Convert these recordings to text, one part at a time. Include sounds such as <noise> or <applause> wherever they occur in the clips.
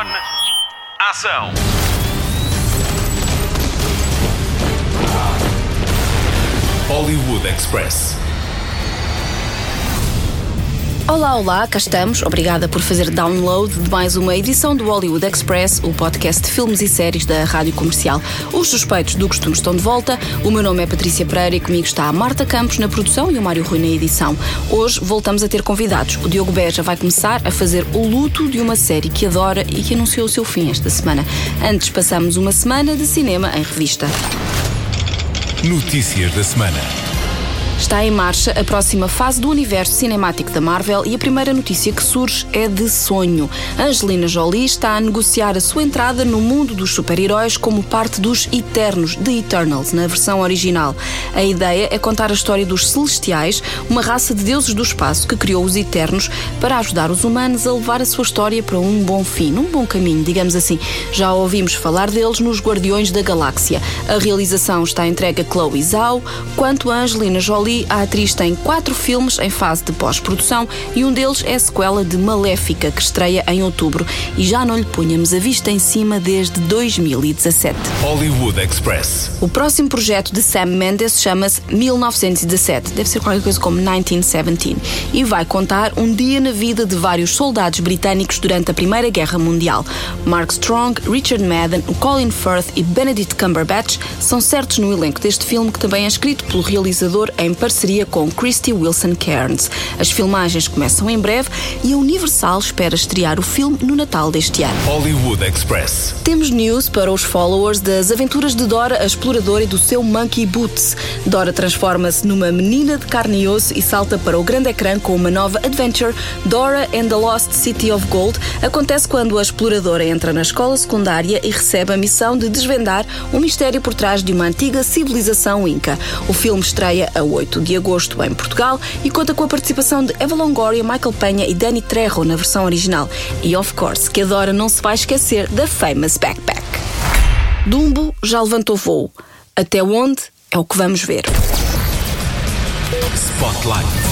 On. Ação. Hollywood Express. Olá, olá, cá estamos. Obrigada por fazer download de mais uma edição do Hollywood Express, o podcast de filmes e séries da Rádio Comercial. Os suspeitos do costume estão de volta. O meu nome é Patrícia Pereira e comigo está a Marta Campos na produção e o Mário Rui na edição. Hoje voltamos a ter convidados. O Diogo Beja vai começar a fazer o luto de uma série que adora e que anunciou o seu fim esta semana. Antes passamos uma semana de cinema em revista. Notícias da semana. Está em marcha a próxima fase do universo cinemático da Marvel e a primeira notícia que surge é de sonho. Angelina Jolie está a negociar a sua entrada no mundo dos super-heróis como parte dos Eternos, The Eternals, na versão original. A ideia é contar a história dos Celestiais, uma raça de deuses do espaço que criou os Eternos para ajudar os humanos a levar a sua história para um bom fim, um bom caminho, digamos assim. Já ouvimos falar deles nos Guardiões da Galáxia. A realização está entregue a Chloe Zhao, quanto a Angelina Jolie a atriz tem quatro filmes em fase de pós-produção e um deles é a sequela de Maléfica, que estreia em outubro. E já não lhe punhamos a vista em cima desde 2017. Hollywood Express. O próximo projeto de Sam Mendes chama-se 1917, deve ser qualquer coisa como 1917, e vai contar um dia na vida de vários soldados britânicos durante a Primeira Guerra Mundial. Mark Strong, Richard Madden, Colin Firth e Benedict Cumberbatch são certos no elenco deste filme, que também é escrito pelo realizador em parceria com Christy Wilson Cairns. As filmagens começam em breve e a Universal espera estrear o filme no Natal deste ano. Hollywood Express. Temos news para os followers das aventuras de Dora, a exploradora e do seu Monkey Boots. Dora transforma-se numa menina de carne e osso e salta para o grande ecrã com uma nova adventure, Dora and the Lost City of Gold. Acontece quando a exploradora entra na escola secundária e recebe a missão de desvendar o mistério por trás de uma antiga civilização inca. O filme estreia a 8 de agosto em Portugal e conta com a participação de Eva Longoria, Michael Penha e Danny Trejo na versão original. E, of course, que a Dora não se vai esquecer da famous backpack. Dumbo já levantou voo. Até onde é o que vamos ver. Spotlight.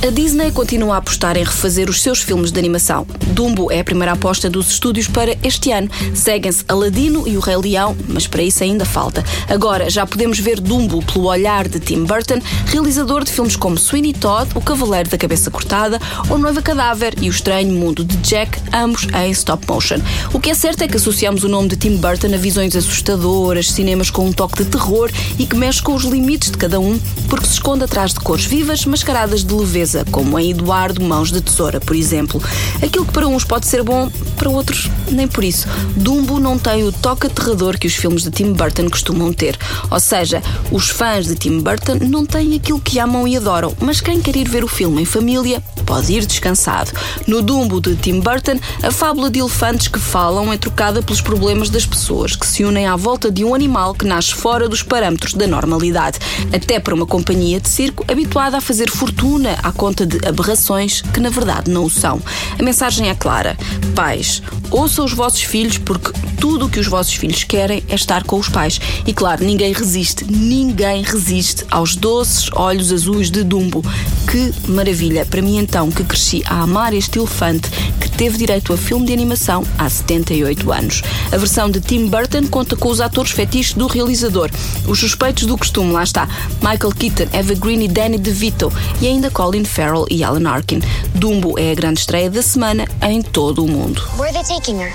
A Disney continua a apostar em refazer os seus filmes de animação. Dumbo é a primeira aposta dos estúdios para este ano. Seguem-se Aladino e o Rei Leão, mas para isso ainda falta. Agora já podemos ver Dumbo pelo olhar de Tim Burton, realizador de filmes como Sweeney Todd, O Cavaleiro da Cabeça Cortada, O Noiva Cadáver e O Estranho Mundo de Jack, ambos em stop motion. O que é certo é que associamos o nome de Tim Burton a visões assustadoras, cinemas com um toque de terror e que mexe com os limites de cada um, porque se esconde atrás de cores vivas mascaradas de leveza como em Eduardo Mãos de Tesoura, por exemplo. Aquilo que para uns pode ser bom, para outros nem por isso. Dumbo não tem o toque aterrador que os filmes de Tim Burton costumam ter. Ou seja, os fãs de Tim Burton não têm aquilo que amam e adoram, mas quem quer ir ver o filme em família pode ir descansado. No Dumbo de Tim Burton, a fábula de elefantes que falam é trocada pelos problemas das pessoas que se unem à volta de um animal que nasce fora dos parâmetros da normalidade. Até para uma companhia de circo habituada a fazer fortuna à conta de aberrações que na verdade não o são. A mensagem é clara: pais, ouçam os vossos filhos porque tudo o que os vossos filhos querem é estar com os pais. E claro, ninguém resiste, ninguém resiste aos doces olhos azuis de Dumbo. Que maravilha! Para mim, então, que cresci a amar este elefante teve direito a filme de animação há 78 anos. A versão de Tim Burton conta com os atores fetiches do realizador, os suspeitos do costume, lá está, Michael Keaton, Eva Green e Danny DeVito, e ainda Colin Farrell e Alan Arkin. Dumbo é a grande estreia da semana em todo o mundo. Where are they taking her?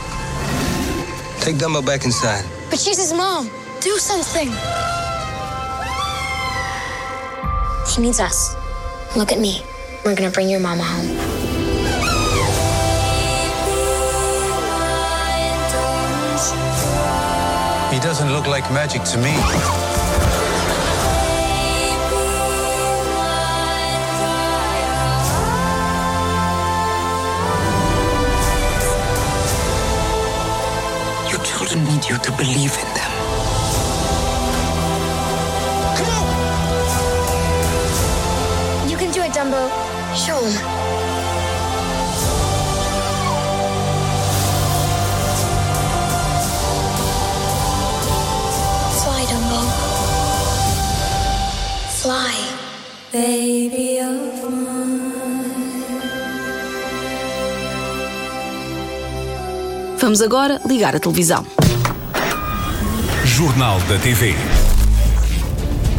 Take Dumbo back inside. But she's his mom. Do something. He needs us. Look at me. We're gonna bring your mama home. He doesn't look like magic to me. Your children need you to believe in them. Come on! You can do it, Dumbo. Show him. Vamos agora ligar a televisão. Jornal da TV.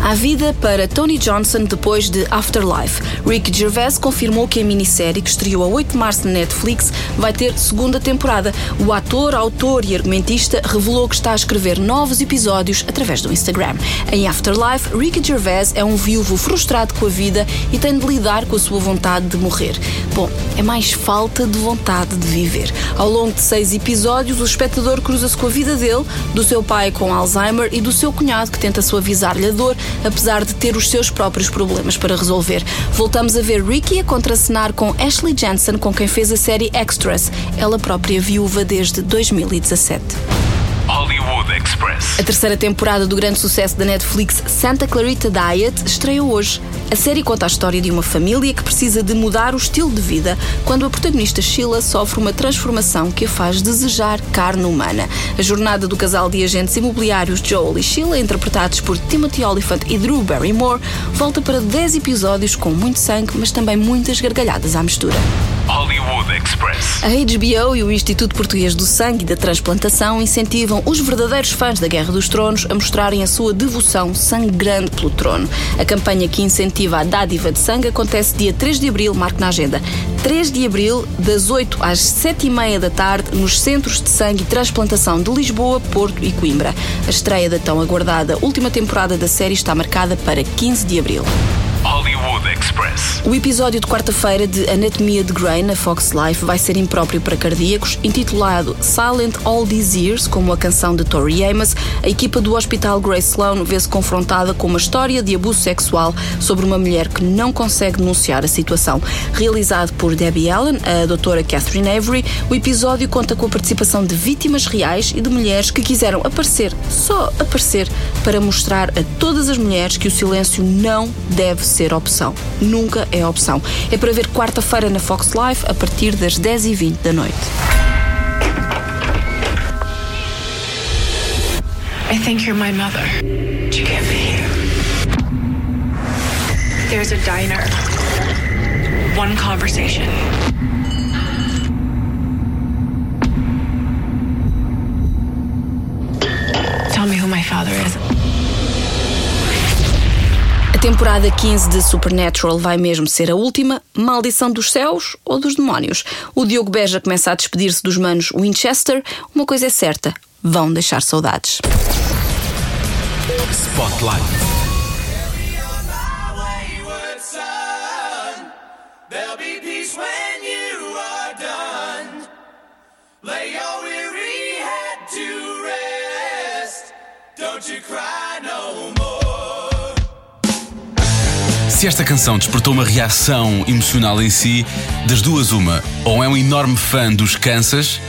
Há vida para Tony Johnson depois de Afterlife. Rick Gervais confirmou que a minissérie, que estreou a 8 de março na Netflix, vai ter segunda temporada. O ator, autor e argumentista revelou que está a escrever novos episódios através do Instagram. Em Afterlife, Rick Gervais é um viúvo frustrado com a vida e tem de lidar com a sua vontade de morrer. Bom, é mais falta de vontade de viver. Ao longo de seis episódios, o espectador cruza-se com a vida dele, do seu pai com Alzheimer e do seu cunhado que tenta suavizar-lhe a dor apesar de ter os seus próprios problemas para resolver. Voltamos a ver Ricky a contracenar com Ashley Jensen, com quem fez a série Extras, ela própria viúva desde 2017. Hollywood Express. A terceira temporada do grande sucesso da Netflix Santa Clarita Diet estreou hoje. A série conta a história de uma família que precisa de mudar o estilo de vida quando a protagonista Sheila sofre uma transformação que a faz desejar carne humana. A jornada do casal de agentes imobiliários Joel e Sheila, interpretados por Timothy Olyphant e Drew Barrymore, volta para 10 episódios com muito sangue, mas também muitas gargalhadas à mistura. Hollywood Express. A HBO e o Instituto Português do Sangue e da Transplantação incentivam os verdadeiros fãs da Guerra dos Tronos a mostrarem a sua devoção sangrante pelo trono. A campanha que incentiva a dádiva de sangue acontece dia 3 de abril, marque na agenda. 3 de abril, das 8 às 7 e meia da tarde, nos Centros de Sangue e Transplantação de Lisboa, Porto e Coimbra. A estreia da tão aguardada última temporada da série está marcada para 15 de abril. Express. O episódio de quarta-feira de Anatomia de Grey na Fox Life vai ser impróprio para cardíacos, intitulado Silent All These Years, como a canção de Tori Amos. A equipa do Hospital Grace Sloan vê-se confrontada com uma história de abuso sexual sobre uma mulher que não consegue denunciar a situação. Realizado por Debbie Allen, a doutora Catherine Avery, o episódio conta com a participação de vítimas reais e de mulheres que quiseram aparecer, só aparecer, para mostrar a todas as mulheres que o silêncio não deve ser opção. Nunca é opção. É para ver quarta-feira na Fox Life a partir das 10h20 da noite. I think you're my mother. But you can't be here. There's a diner. One conversation. Tell me who my father is. A temporada 15 de Supernatural vai mesmo ser a última. Maldição dos céus ou dos demónios? O Diogo Beja começa a despedir-se dos manos Winchester. Uma coisa é certa: vão deixar saudades. Spotlight. Lay your weary head to rest. Don't you cry Se esta canção despertou uma reação emocional em si, das duas, uma, ou é um enorme fã dos Kansas,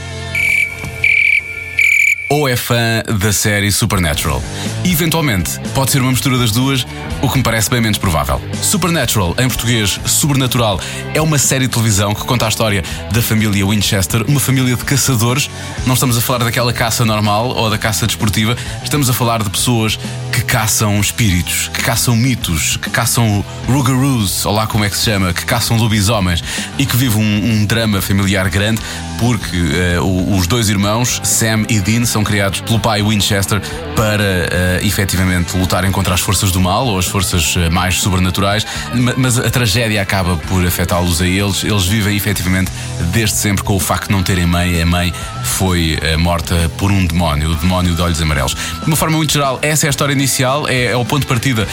ou é fã da série Supernatural. Eventualmente, pode ser uma mistura das duas, o que me parece bem menos provável. Supernatural, em português, Sobrenatural, é uma série de televisão que conta a história da família Winchester, uma família de caçadores. Não estamos a falar daquela caça normal ou da caça desportiva, estamos a falar de pessoas que caçam espíritos, que caçam mitos, que caçam rugaroos, ou lá como é que se chama, que caçam lobisomens e que vivem um, um drama familiar grande porque o- os dois irmãos, Sam e Dean, são criados pelo pai Winchester para eh, efetivamente lutarem contra as forças do mal ou as forças eh, mais sobrenaturais, Ma- mas a tragédia acaba por afetá-los a eles. Eles vivem efetivamente desde sempre com o facto de não terem mãe. A mãe foi eh, morta por um demónio, o demónio de olhos amarelos. De uma forma muito geral, essa é a história inicial, é, é o ponto de partida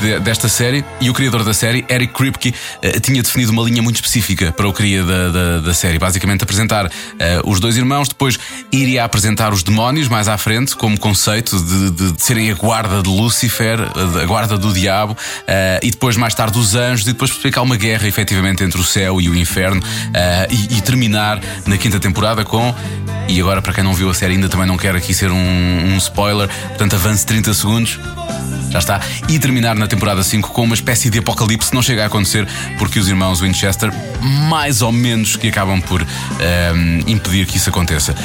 de- desta série e o criador da série, Eric Kripke, eh, tinha definido uma linha muito específica para o cria da, da, da série. Basicamente apresentar eh, os dois irmãos, depois iria apresentar os demónios mais à frente, como conceito de, de- de serem a guarda de Lúcifer, eh, a guarda do diabo, eh, e depois mais tarde os anjos, e depois explicar uma guerra efetivamente entre o céu e o inferno, eh, e, e terminar na quinta temporada com. E agora, para quem não viu a série ainda, também não quero aqui ser um, um spoiler, portanto avance 30 segundos. Já está. E terminar na temporada 5 com uma espécie de apocalipse. Não chega a acontecer porque os irmãos Winchester, mais ou menos, que acabam por ehm, impedir que isso aconteça.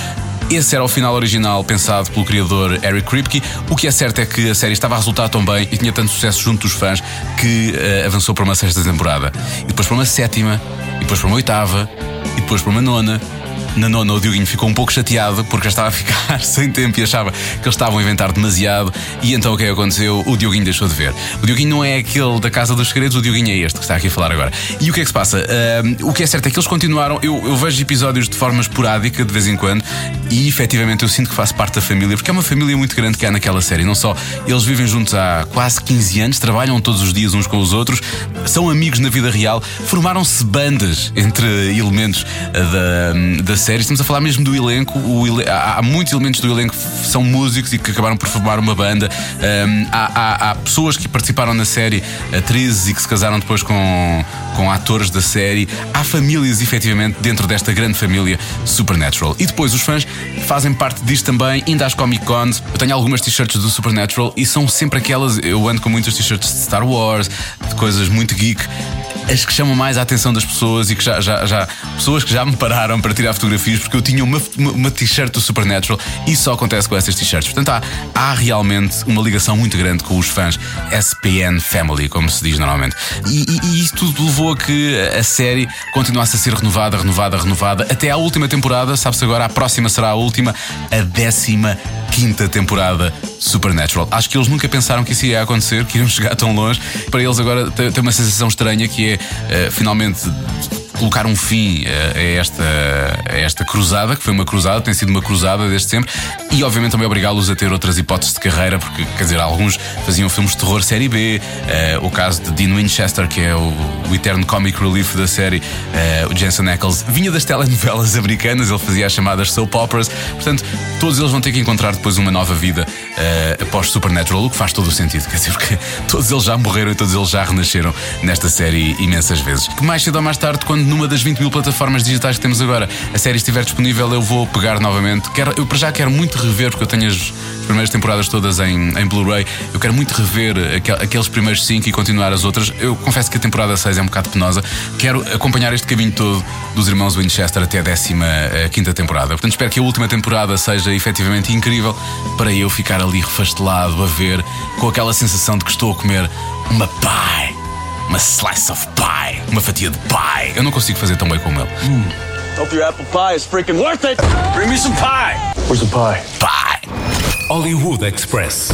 Esse era o final original pensado pelo criador Eric Kripke. O que é certo é que a série estava a resultar tão bem e tinha tanto sucesso junto dos fãs que eh, avançou para uma sexta temporada. E depois para uma sétima, e depois para uma oitava, e depois para uma nona. Na nona, o Dioguinho ficou um pouco chateado porque já estava a ficar <laughs> sem tempo e achava que eles estavam a inventar demasiado. E então o que é que aconteceu? O Dioguinho deixou de ver. O Dioguinho não é aquele da Casa dos Segredos, o Dioguinho é este que está aqui a falar agora. E o que é que se passa? O que é certo é que eles continuaram. Eu, eu vejo episódios de forma esporádica, de vez em quando, e efetivamente eu sinto que faço parte da família, porque é uma família muito grande que há naquela série. Não só eles vivem juntos há quase 15 anos, trabalham todos os dias uns com os outros, são amigos na vida real, formaram-se bandas entre elementos da, da série. Estamos a falar mesmo do elenco. Ele... Há, há, muitos elementos do elenco que são músicos e que acabaram por formar uma banda. Um, há, há, há, pessoas que participaram na série, atrizes e que se casaram depois com, com atores da série. Há famílias, efetivamente, dentro desta grande família Supernatural. E depois os fãs fazem parte disto também, ainda às Comic Cons. Eu tenho algumas t-shirts do Supernatural e são sempre aquelas. Eu ando com muitas t-shirts de Star Wars, de coisas muito geek as que chamam mais a atenção das pessoas e que já, já, já pessoas que já me pararam para tirar fotografias porque eu tinha uma, uma, uma t-shirt do Supernatural e só acontece com essas t-shirts. Portanto, há, há realmente uma ligação muito grande com os fãs SPN Family, como se diz normalmente. E, e, e isso tudo levou a que a série continuasse a ser renovada, renovada, renovada até à última temporada. Sabe-se agora, a próxima será a última, a décima quinta temporada Supernatural. Acho que eles nunca pensaram que isso ia acontecer, que iriam <laughs> chegar tão longe. Para eles agora tem uma sensação estranha que é uh, finalmente colocar um fim a esta, a esta cruzada, que foi uma cruzada, tem sido uma cruzada desde sempre, e obviamente também obrigá-los a ter outras hipóteses de carreira, porque, quer dizer, alguns faziam filmes de terror série B, uh, o caso de Dean Winchester, que é o, o eterno comic relief da série, uh, o Jensen Ackles, vinha das telenovelas <laughs> americanas, ele fazia as chamadas soap operas, portanto, todos eles vão ter que encontrar depois uma nova vida uh, após Supernatural, o que faz todo o sentido, <laughs> quer dizer, porque todos eles já morreram e todos eles já renasceram nesta série imensas vezes. Que mais cedo ou mais tarde, quando numa das 20 mil plataformas digitais que temos agora a série estiver disponível, eu vou pegar novamente. Quero, eu para já quero muito rever, porque eu tenho as primeiras temporadas todas em, em Blu-ray. Eu quero muito rever aquel, aqueles primeiros 5 e continuar as outras. Eu confesso que a temporada 6 é um bocado penosa. Quero acompanhar este caminho todo dos irmãos Winchester até a 15 temporada. Portanto, espero que a última temporada seja efetivamente incrível para eu ficar ali refastelado a ver com aquela sensação de que estou a comer uma pie uma slice of pie, uma fatia de pie. Eu não consigo fazer tão bem como ele. Mm. Hope your apple pie is freaking worth it. Bring me some pie. Where's the pie? Pie. Hollywood Express.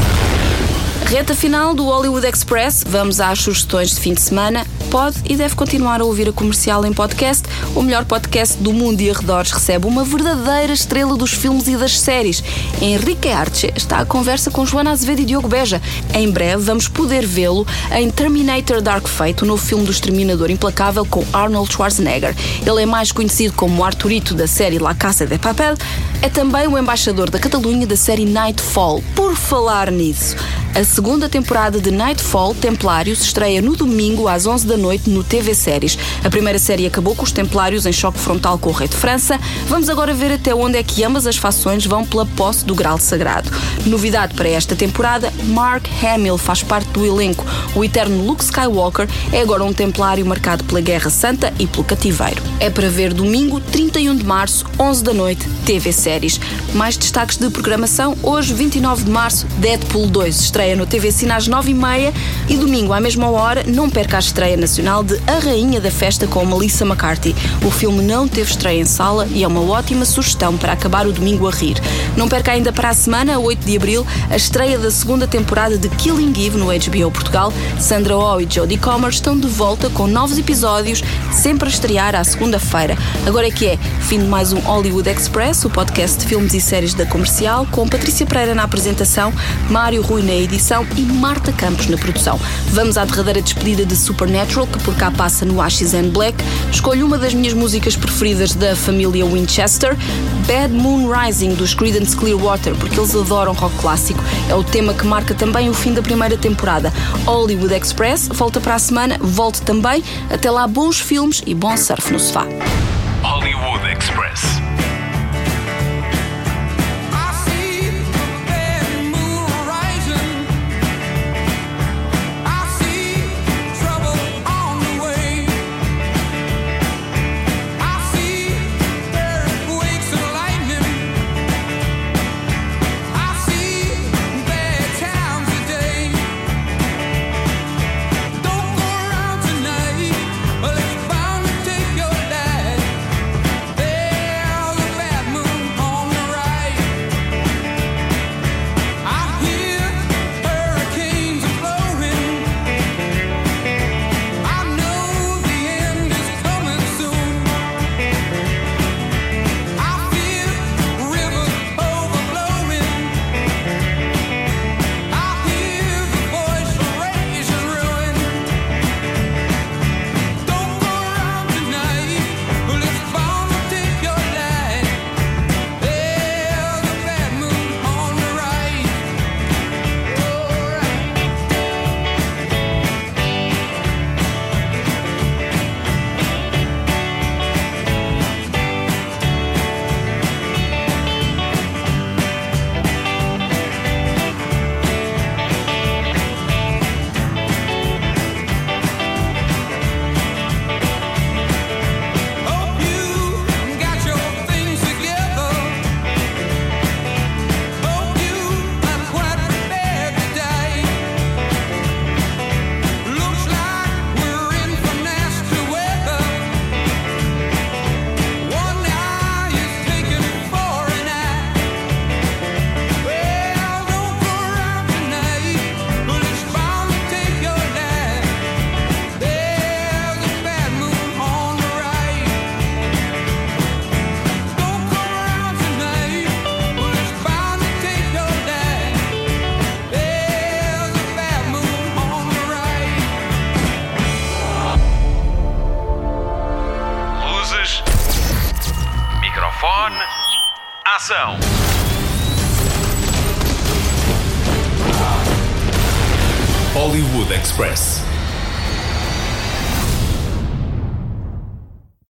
Reta final do Hollywood Express, vamos às sugestões de fim de semana. Pode e deve continuar a ouvir a comercial em podcast. O melhor podcast do mundo e arredores recebe uma verdadeira estrela dos filmes e das séries. Henrique Arce está à conversa com Joana Azevedo e Diogo Beja. Em breve vamos poder vê-lo em Terminator Dark Fate, o novo filme do Exterminador Implacável com Arnold Schwarzenegger. Ele é mais conhecido como Arturito da série La Casa de Papel. É também o embaixador da Catalunha da série Nightfall. Por falar nisso, a segunda temporada de Nightfall Templários estreia no domingo às 11 da noite no TV Séries. A primeira série acabou com os Templários em choque frontal com o rei de França. Vamos agora ver até onde é que ambas as fações vão pela posse do Graal Sagrado. Novidade para esta temporada: Mark Hamill faz parte do elenco. O eterno Luke Skywalker é agora um templário marcado pela Guerra Santa e pelo cativeiro. É para ver domingo, 31 de março, 11 da noite, TV Séries. Mais destaques de programação: hoje, 29 de março, Deadpool 2 estreia no TV Cine às 9h30 e domingo, à mesma hora, não perca a estreia nacional de A Rainha da Festa com Melissa McCarthy. O filme não teve estreia em sala e é uma ótima sugestão para acabar o domingo a rir. Não perca ainda para a semana, 8 de abril, a estreia da segunda temporada de Killing Eve no HBO Portugal. Sandra Oh e Jodie Comer estão de volta com novos episódios, sempre a estrear à segunda-feira. Agora é que é fim de mais um Hollywood Express, o podcast de filmes e séries da comercial, com Patrícia Pereira na apresentação, Mário Rui na edição e Marta Campos na produção. Vamos à derradeira despedida de Supernatural, que por cá passa no Ashes and Black. Escolho uma das minhas músicas preferidas da família Winchester, Bad Moon Rising, dos Creedence Clearwater, porque eles adoram rock clássico. É o tema que marca também o fim da primeira temporada. Hollywood Express volta para a semana, volte também. Até lá, bons filmes e bom surf no sofá. Hollywood Express. Express.